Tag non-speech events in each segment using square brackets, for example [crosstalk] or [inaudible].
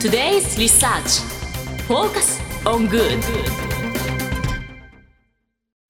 Today's Research Focus on Good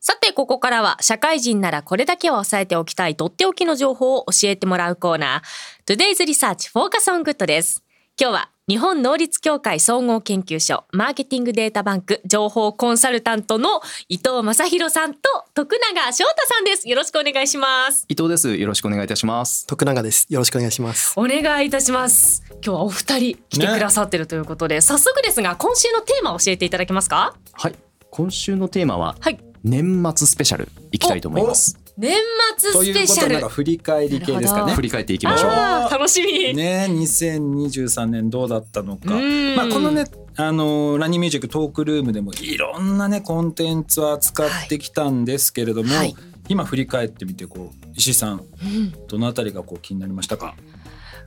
さてここからは社会人ならこれだけは押さえておきたいとっておきの情報を教えてもらうコーナー Today's Research Focus on Good です今日は日本能率協会総合研究所マーケティングデータバンク情報コンサルタントの伊藤正弘さんと徳永翔太さんです。よろしくお願いします。伊藤です。よろしくお願いいたします。徳永です。よろしくお願いします。お願いいたします。今日はお二人来てくださってるということで、ね、早速ですが今週のテーマを教えていただけますか？はい。今週のテーマは、はい、年末スペシャルいきたいと思います年末スペシャル。振り返り系ですかね。振り返っていきましょう。楽しみ。ね2023年どうだったのか。まあこのねあのラニーミュージックトークルームでもいろんなねコンテンツを扱ってきたんですけれども、はい。はい、今振り返ってみてこう石井さん、うん、どのあたりがこう気になりましたか？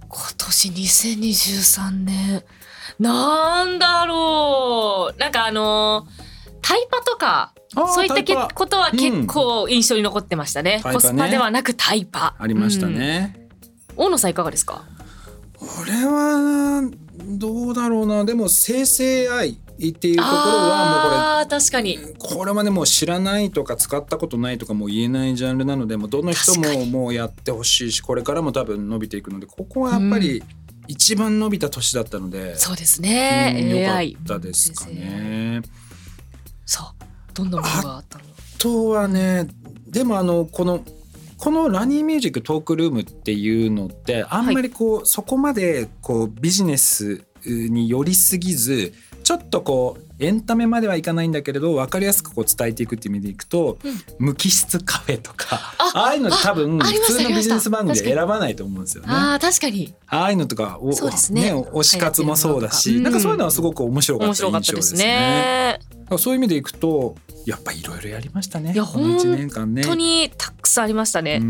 今年2023年。なんだろう。なんかあのタイパとかそういったことは結構印象に残ってましたね。うん、コスパではなくタイパ。ありましたね、うん、大野さんいかがですか？これはどうだろうな。でも生成 AI っていうところはもうこれ確かに。これまでも知らないとか使ったことないとかも言えないジャンルなのでもうどの人ももうやってほしいしこれからも多分伸びていくのでここはやっぱり一番伸びた年だったので、うん、そうですね、うん、よかったですかね。そうどんなものがあったの？あとはねでもあのこのこのラニーミュージックトークルームっていうのってあんまりこう、はい、そこまでこうビジネスに寄りすぎずちょっとこうエンタメまではいかないんだけれど分かりやすくこう伝えていくっていう意味でいくと、うん、無機質カフェとかああいうの多分普通のビジネス番組で選ばないと思うんですよね。あ確かに。ああいうのとかお、ね。ね、推し活もそうだし、うん、なんかそういうのはすごく面白かった印象ですね。そういう意味でいくとやっぱいろいろやりましたね。いや本当にたくさんありましたね。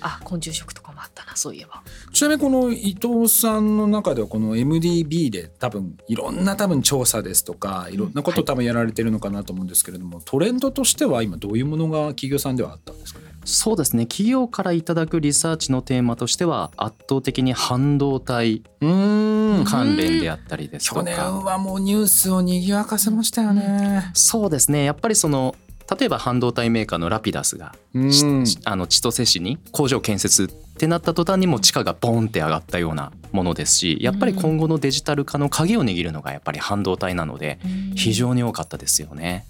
あ昆虫食とかもあったなそういえば。ちなみにこの伊藤さんの中ではこの MDB で多分いろんな多分調査ですとかいろんなこと多分やられてるのかなと思うんですけれども、はい、トレンドとしては今どういうものが企業さんではあったんですかね？そうですね。企業からいただくリサーチのテーマとしては圧倒的に半導体関連であったりですとか。去年はもうニュースを賑わかせましたよね。そうですね。やっぱりその例えば半導体メーカーのラピダスが、あの千歳市に工場建設ってなった途端にも地価がボンって上がったようなものですしやっぱり今後のデジタル化の鍵を握るのがやっぱり半導体なので非常に多かったですよね。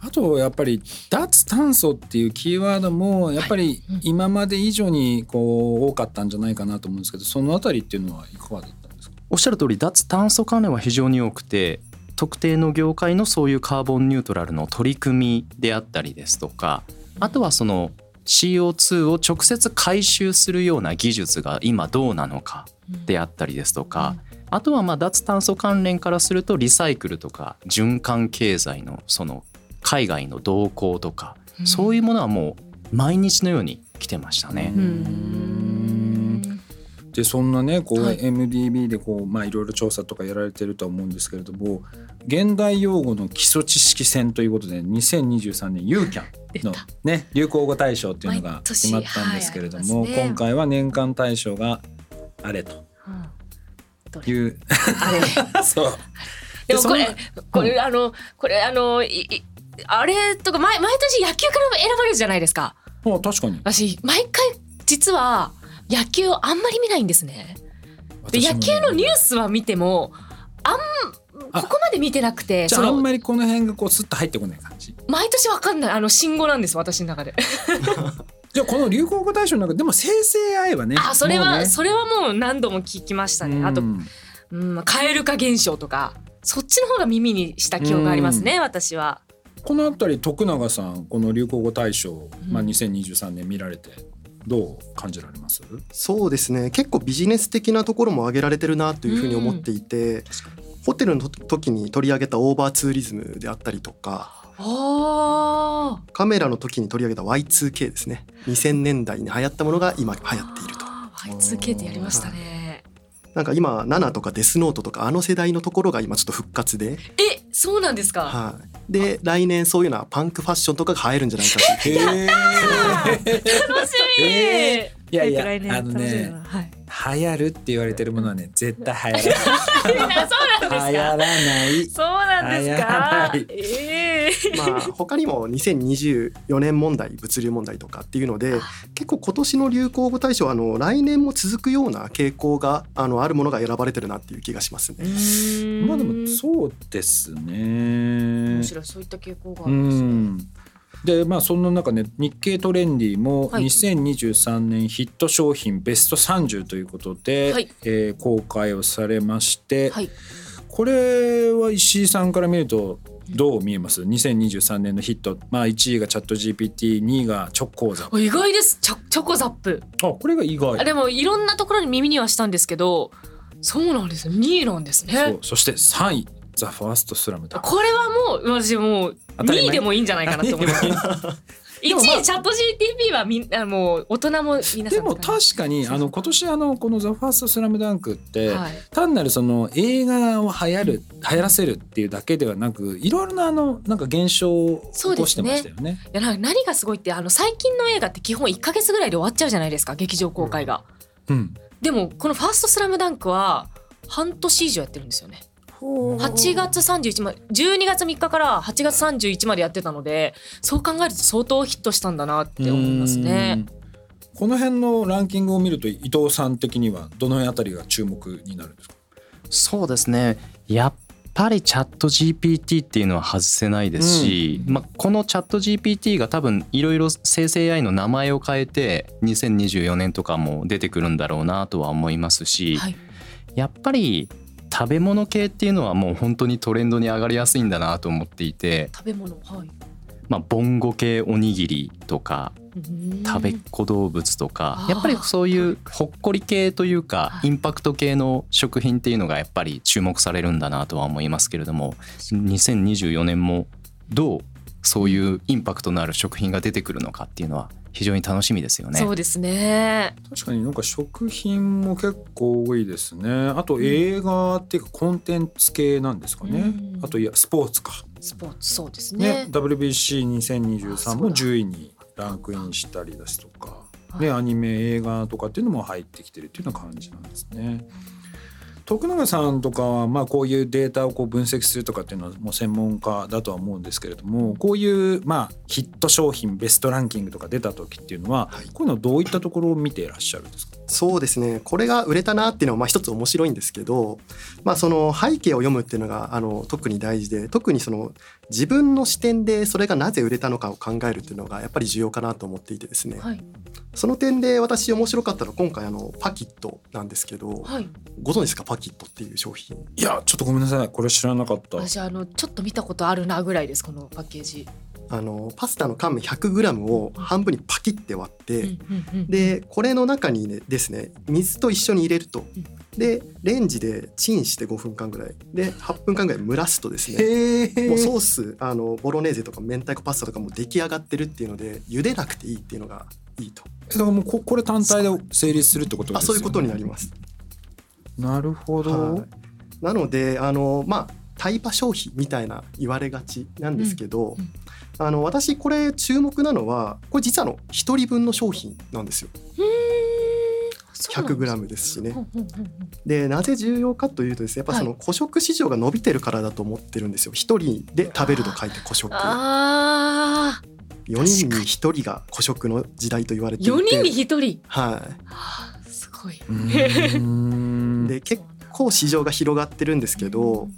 あとやっぱり脱炭素っていうキーワードもやっぱり今まで以上にこう多かったんじゃないかなと思うんですけどそのあたりっていうのはいかがだったんですか？おっしゃる通り脱炭素関連は非常に多くて特定の業界のそういうカーボンニュートラルの取り組みであったりですとかあとはその CO2 を直接回収するような技術が今どうなのかであったりですとか、あとはまあ脱炭素関連からするとリサイクルとか循環経済のその海外の動向とか、うん、そういうものはもう毎日のように来てましたね。でそんなねこう、はい、MDB でこうまあいろいろ調査とかやられてるとは思うんですけれども現代用語の基礎知識戦ということで2023年ユーキャンのね流行語大賞っていうのが決まったんですけれども、はいね、今回は年間大賞があれと。いう、うん、あれ。[laughs] そう。でもこれこれ、あのこれあのいあれとか毎毎年野球から選ばれるじゃないですか。あ確かに。私毎回実は野球をあんまり見ないんですね。で野球のニュースは見てもあんここまで見てなくてじゃああんまりこの辺がこうスッと入ってこない感じ？毎年わかんないあの信号なんです私の中で。[laughs] じゃあこの流行語大賞の中でも生成 AI はねあそれは、ね、それはもう何度も聞きましたね。あと、うん、蛙化現象とかそっちの方が耳にした記憶がありますね、私はこの辺り徳永さんこの流行語大賞、まあ、2023年見られてどう感じられます？そうですね結構ビジネス的なところも挙げられてるなというふうに思っていて、うん、ホテルの時に取り上げたオーバーツーリズムであったりとかカメラの時に取り上げた Y2K ですね。2000年代に流行ったものが今流行っていると。Y2K ってやりましたね。なんか今7とかデスノートとかあの世代のところが今ちょっと復活でえそうなんですか。はい。で来年そういうのはパンクファッションとかが流行るんじゃないかって。[laughs] 楽しみ。えいやいやあのねはい。流行るって言われてるものはね絶対流行らない。[laughs] そうなんですか。流行らない。そうなんですか。ええまあ他にも2024年問題物流問題とかっていうので結構今年の流行語大賞はあの来年も続くような傾向があのあるものが選ばれてるなっていう気がしますね。まあでもそうですね。面白いそういった傾向があうるんですね。ん。でまあそんな中ね日経トレンディもはい。2023年ヒット商品ベスト30ということで、はい。えー公開をされまして、はい。これは石井さんから見るとどう見えます？2023年のヒット、まあ、1位がチャット GPT2 位がチョコザあ意外です。チョチョコザップ。あこれが意外。あでもいろんなところに耳にはしたんですけどそうなんですよ。2位なんですね。そう。そして3位。ザ・ファーストスラムだ。これはもう私もう2当たり前。位でもいいんじゃないかなと思います [laughs] 1でもまあ位チャット GTP はみんなもう大人も皆さんでも確かにあの今年あのこの「ザ・ファーストスラムダンクって、はい。単なるその映画を流行る流行らせるっていうだけではなくいろいろなあのなんか現象を起こしてましたよね。いやな何がすごいってあの最近の映画って基本1か月ぐらいで終わっちゃうじゃないですか劇場公開が、うん。でもこの「ファーストスラムダンクは半年以上やってるんですよね8月31まで12月3日から8月31までやってたのでそう考えると相当ヒットしたんだなって思いますね。うん。この辺のランキングを見ると伊藤さん的にはどのあたりが注目になるんですか？そうですね。やっぱりチャット GPT っていうのは外せないですし、まあ、このチャット GPT が多分いろいろ生成 AI の名前を変えて2024年とかも出てくるんだろうなとは思いますし、はい。やっぱり食べ物系っていうのはもう本当にトレンドに上がりやすいんだなと思っていて、食べ物はい。まあ、ボンゴ系おにぎりとか食べっ子動物とかやっぱりそういうほっこり系というかはい。インパクト系の食品っていうのがやっぱり注目されるんだなとは思いますけれども2024年もどうそういうインパクトのある食品が出てくるのかっていうのは非常に楽しみですよね。そうですね。確かになんか食品も結構多いですね。あと映画っていうかコンテンツ系なんですかね、うん。あといやスポーツか。スポーツそうですね。ね WBC2023 も10位にランクインしたりですとか、ね、アニメ映画とかっていうのも入ってきてるっていうような感じなんですね。徳永さんとかはまあこういうデータをこう分析するとかっていうのはもう専門家だとは思うんですけれどもこういうまあヒット商品ベストランキングとか出た時っていうのははい。こういうのはどういったところを見ていらっしゃるんですか？そうですね。これが売れたなっていうのはまあ一つ面白いんですけど、まあ、その背景を読むっていうのがあの特に大事で特にその自分の視点でそれがなぜ売れたのかを考えるっていうのがやっぱり重要かなと思っていてですね、はい。その点で私面白かったのは今回あのパキットなんですけどはい。ご存知ですか？パキットっていう商品。いやちょっとごめんなさい。これ知らなかった。私あのちょっと見たことあるなぐらいですこのパッケージあのパスタの乾麺 100g を半分にパキって割って、でこれの中にねですね水と一緒に入れると。でレンジでチンして5分間ぐらい。で8分間ぐらい蒸らすとですねもうソースあのボロネーゼとか明太子パスタとかも出来上がってるっていうので茹でなくていいっていうのがいいと。だからもうここれ単体で成立するってことですよね。あそういうことになります。なるほど。はい、なのであのまあタイパ消費みたいな言われがちなんですけど、うんうんあの私これ注目なのはこれ実はあの1人分の商品なんですよ。うー。んそうなんです 100g ですしね。でなぜ重要かというとですねやっぱそのは個食市場が伸びてるからだと思ってるんですよ。一人で食べると書いて個食。あ4人に1人が個食の時代と言われーていて。4人に1人？はあーすごい、で結構市場が広がってるんですけど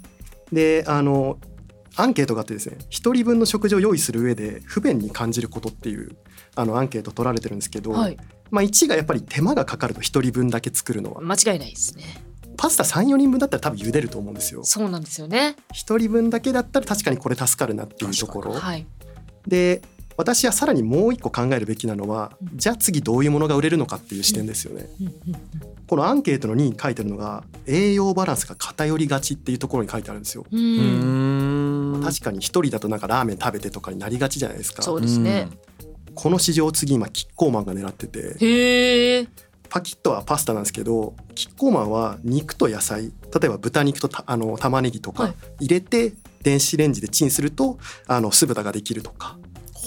であのアンケートがあってですね1人分の食事を用意する上で不便に感じることっていうあのアンケート取られてるんですけど、はい、まあ、1がやっぱり手間がかかると1人分だけ作るのは間違いないですね。パスタ34人分だったら多分茹でると思うんですよ。そうなんですよね。1人分だけだったら確かにこれ助かるなっていうところ。はい。で私はさらにもう一個考えるべきなのはうんじゃあ次どういうものが売れるのかっていう視点ですよね。このアンケートの2に書いてあるのが栄養バランスが偏りがちっていうところに書いてあるんですよ。確かに一人だとなんかラーメン食べてとかになりがちじゃないですか。そうですね。この市場を次今キッコーマンが狙っててへえ。パキットはパスタなんですけどキッコーマンは肉と野菜例えば豚肉とたあの玉ねぎとはいか入れて電子レンジでチンするとあの酢豚ができるとか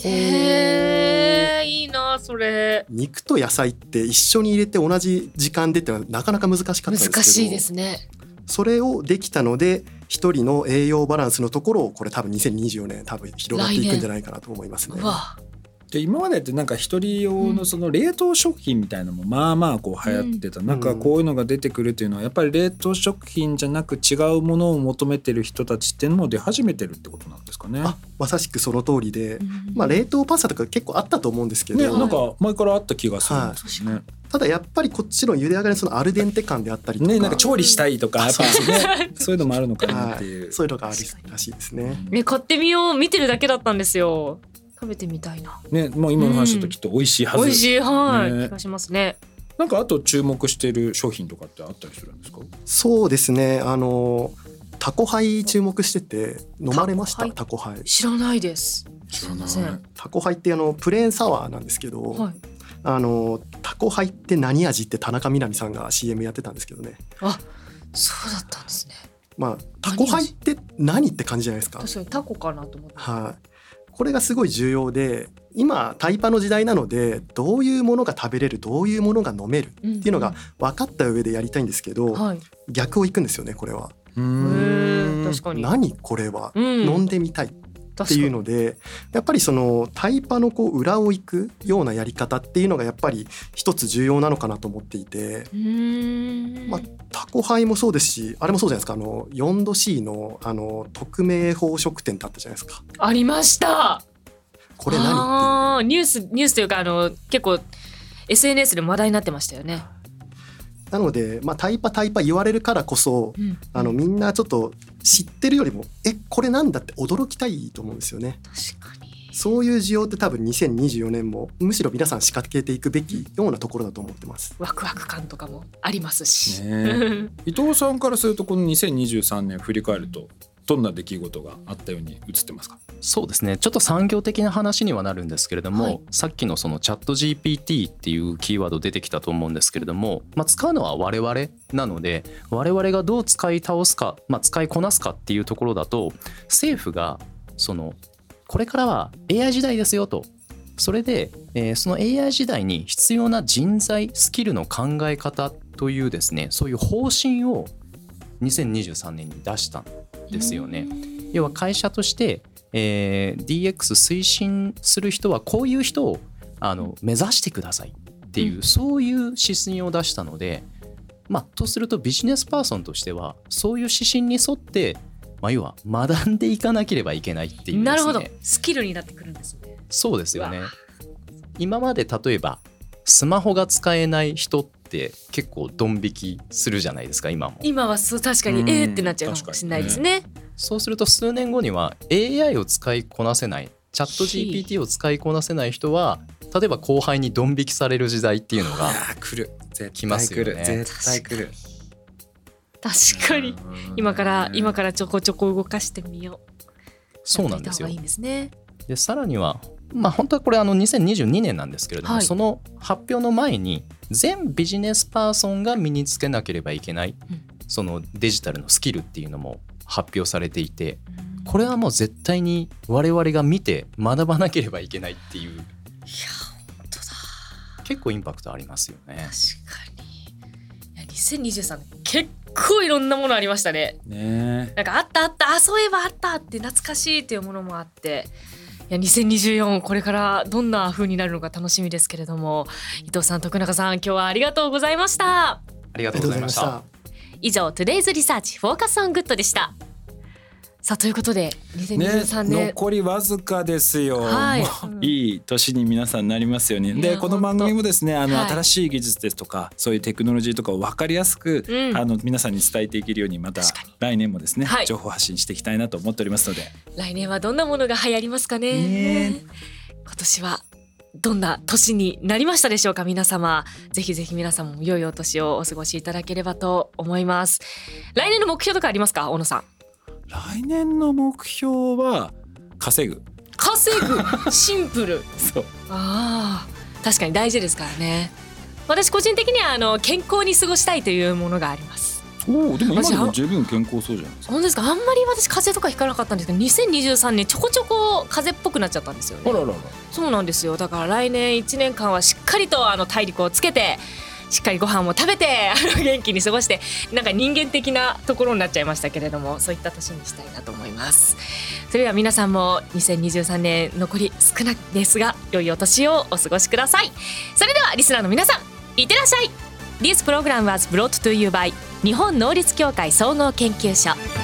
へえ。いいななそれ。肉と野菜って一緒に入れて同じ時間でってなかなか難しかったですけど。難しいですね。それをできたので一人の栄養バランスのところをこれ多分2024年多分広がっていくんじゃないかなと思いますね。で今までってなんか一人用のその冷凍食品みたいなのもまあまあこう流行ってた、うん、なんかこういうのが出てくるっていうのはやっぱり冷凍食品じゃなく違うものを求めてる人たちっていうのも出始めてるってことなんですかね。まさしくその通りで、うん、まあ冷凍パスタとか結構あったと思うんですけど、ね、なんか前からあった気がするんですね。はい。ただやっぱりこっちの茹で上がりそのアルデンテ感であったりとか、ね、なんか調理したいとかやっぱね。[laughs] そういうのもあるのかなっていう、はい、そういうのがあるらしいですね。ね買ってみよう。見てるだけだったんですよ。食べてみたいな。ね、もう今の話だときっと美味しいはず。美味しいはい、ね、気がしますね。なんかあと注目している商品とかってあったりするんですか？そうですね。あのタコハイ注目してて飲まれました？タコハイ？知らないです。知らない。タコハイってあのプレーンサワーなんですけど、はい、あのタコハイって何味って田中みな実さんが CM やってたんですけどね。あ、そうだったんですね。まあタコハイって何って感じじゃないですか？確かにタコかなと思って。はい。これがすごい重要で今タイパの時代なのでどういうものが食べれるどういうものが飲めるっていうのが分かった上でやりたいんですけど、はい、逆をいくんですよねこれは。確かに。何これは、うん、飲んでみたいっていうのでやっぱりそのタイパのこう裏をいくようなやり方っていうのがやっぱり一つ重要なのかなと思っていて、まあ、タコハイもそうですしあれもそうじゃないですかあの 4°C のあの匿名宝飾店ってあったじゃないですか。ありましたこれ何ニュースニュースというかあの結構 SNS で話題になってましたよね。なので、まあ、タイパタイパ言われるからこそ、うん、あのみんなちょっと知ってるよりもえこれなんだって驚きたいと思うんですよね。確かにそういう需要って多分2024年もむしろ皆さん仕掛けていくべきようなところだと思ってます。ワクワク感とかもありますし。[laughs] 伊藤さんからするとこの2023年振り返るとどんな出来事があったように映ってますか？そうですね。ちょっと産業的な話にはなるんですけれども、はい、さっきのそのチャット GPT っていうキーワード出てきたと思うんですけれども、まあ、使うのは我々なので我々がどう使い倒すか、まあ、使いこなすかっていうところだと政府がそのこれからは AI 時代ですよと。それで、えー、その AI 時代に必要な人材スキルの考え方というですねそういう方針を2023年に出した。んですよね。要は会社として、えー、DX 推進する人はこういう人をあの目指してくださいっていう、うん、そういう指針を出したので、まあ、とするとビジネスパーソンとしてはそういう指針に沿って、まあ、要は学んでいかなければいけないっていう、ね、なるほど。スキルになってくるんですね。そうですよね。今まで例えばスマホが使えない人って結構ドン引きするじゃないですか今も。今はそう確かにええってなっちゃうかもしれないですね、そうすると数年後には AI を使いこなせないチャット GPT を使いこなせない人は例えば後輩にドン引きされる時代っていうのが来る。来ますよね。絶対来る。確かに。今から今からちょこちょこ動かしてみよう。そうなんですよ。いいですね。でさらにはまあ本当はこれあの2022年なんですけれども、はい、その発表の前に全ビジネスパーソンが身につけなければいけない、うん、そのデジタルのスキルっていうのも発表されていてこれはもう絶対に我々が見て学ばなければいけないっていういや本当だ。結構インパクトありますよね。確かに。いや2023年結構いろんなものありましたね。ねなんかあったあったあそういえばあったって懐かしいっていうものもあっていや2024これからどんな風になるのか楽しみですけれども。伊藤さん徳永さん今日はありがとうございました。ありがとうございました。以上 Today's Research Focus on Good でしたさあということで2023年、ね、残りわずかですよ、はい、[laughs] いい年に皆さんなりますよね。でこの番組もですねあの、はい、新しい技術ですとかそういうテクノロジーとかを分かりやすく、うん、あの皆さんに伝えていけるようにまた来年もですね、はい、情報発信していきたいなと思っておりますので。来年はどんなものが流行りますかね、ね、今年はどんな年になりましたでしょうか？皆様。ぜひぜひ皆様も良いお年をお過ごしいただければと思います。来年の目標とかありますか？小野さん来年の目標は稼ぐ。稼ぐ。シンプル。[laughs] そう。あ確かに大事ですからね。私個人的にはあの健康に過ごしたいというものがあります。おおでも今でも十分健康そうじゃないですか。本当ですか？あんまり私風邪とかひかなかったんです。けど2023年ちょこちょこ風邪っぽくなっちゃったんですよね。そうなんですよ。だから来年1年間はしっかりとあの体力をつけてしっかりご飯も食べて [laughs] あの元気に過ごしてなんか人間的なところになっちゃいましたけれどもそういった年にしたいなと思います。それでは皆さんも2023年残り少ないですが良いお年をお過ごしください。それではリスナーの皆さんいってらっしゃい。This program was brought to you by 日本能率協会総合研究所。